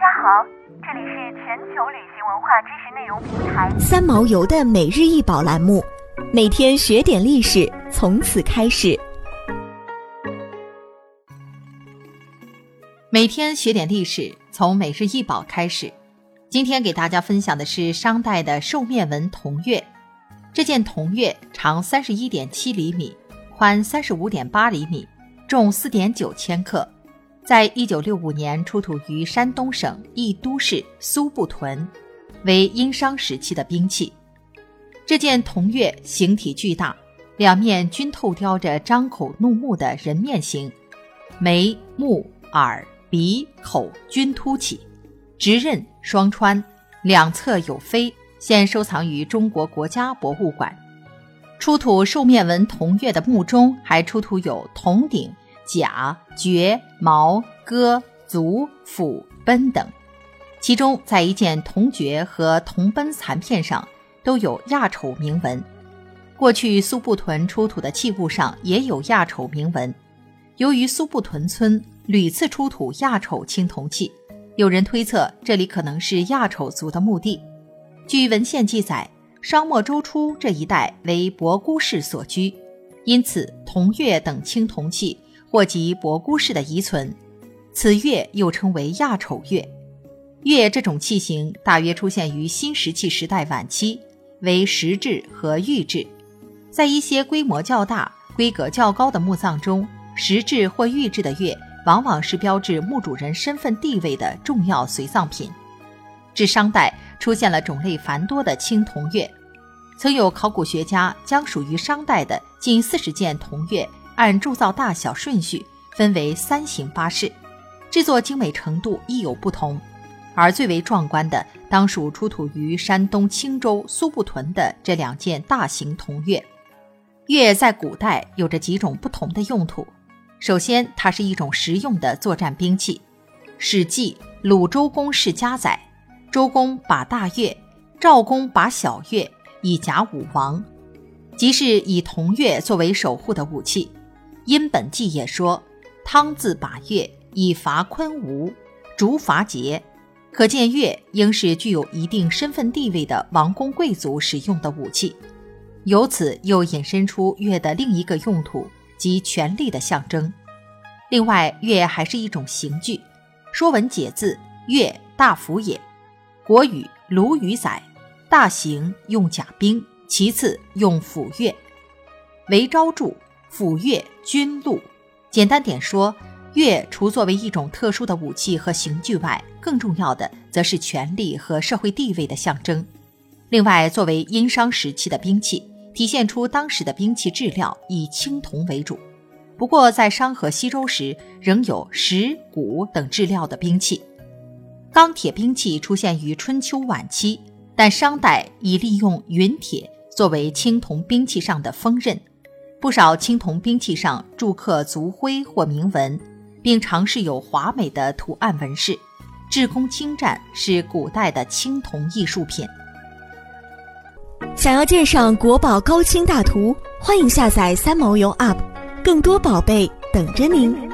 家好，这里是全球旅行文化知识内容平台三毛游的每日一宝栏目，每天学点历史，从此开始。每天学点历史，从每日一宝开始。今天给大家分享的是商代的兽面纹铜钺。这件铜钺长三十一点七厘米，宽三十五点八厘米，重四点九千克。在一九六五年出土于山东省益都市苏埠屯，为殷商时期的兵器。这件铜钺形体巨大，两面均透雕着张口怒目的人面形，眉、目、耳、鼻、口均凸起，直刃双穿，两侧有飞，现收藏于中国国家博物馆。出土兽面纹铜钺的墓中还出土有铜鼎。甲、爵、矛、戈、足、斧、奔等，其中在一件铜爵和铜奔残片上都有亚丑铭文。过去苏埠屯出土的器物上也有亚丑铭文。由于苏埠屯村屡次出土亚丑青铜器，有人推测这里可能是亚丑族的墓地。据文献记载，商末周初这一带为博姑氏所居，因此铜钺等青铜器。或即博姑氏的遗存，此钺又称为亚丑钺。钺这种器型大约出现于新石器时代晚期，为石制和玉制。在一些规模较大、规格较高的墓葬中，石制或玉制的钺往往是标志墓主人身份地位的重要随葬品。至商代，出现了种类繁多的青铜钺，曾有考古学家将属于商代的近四十件铜钺。按铸造大小顺序分为三型八式，制作精美程度亦有不同，而最为壮观的当属出土于山东青州苏埠屯的这两件大型铜钺。钺在古代有着几种不同的用途。首先，它是一种实用的作战兵器。《史记·鲁周公世家》载，周公把大钺，赵公把小钺，以甲武王，即是以铜钺作为守护的武器。《殷本纪》也说：“汤自把钺以伐昆吾，逐伐桀。”可见钺应是具有一定身份地位的王公贵族使用的武器。由此又引申出钺的另一个用途，即权力的象征。另外，钺还是一种刑具。《说文解字》：“钺，大斧也。”《国语·鲁语》载：“大刑用甲兵，其次用斧钺。”韦昭著。斧钺军禄，简单点说，钺除作为一种特殊的武器和刑具外，更重要的则是权力和社会地位的象征。另外，作为殷商时期的兵器，体现出当时的兵器质料以青铜为主。不过，在商和西周时，仍有石、骨等质料的兵器。钢铁兵器出现于春秋晚期，但商代已利用陨铁作为青铜兵器上的锋刃。不少青铜兵器上铸刻族徽或铭文，并尝试有华美的图案纹饰，制工精湛，是古代的青铜艺术品。想要鉴赏国宝高清大图，欢迎下载三毛游 App，更多宝贝等着您。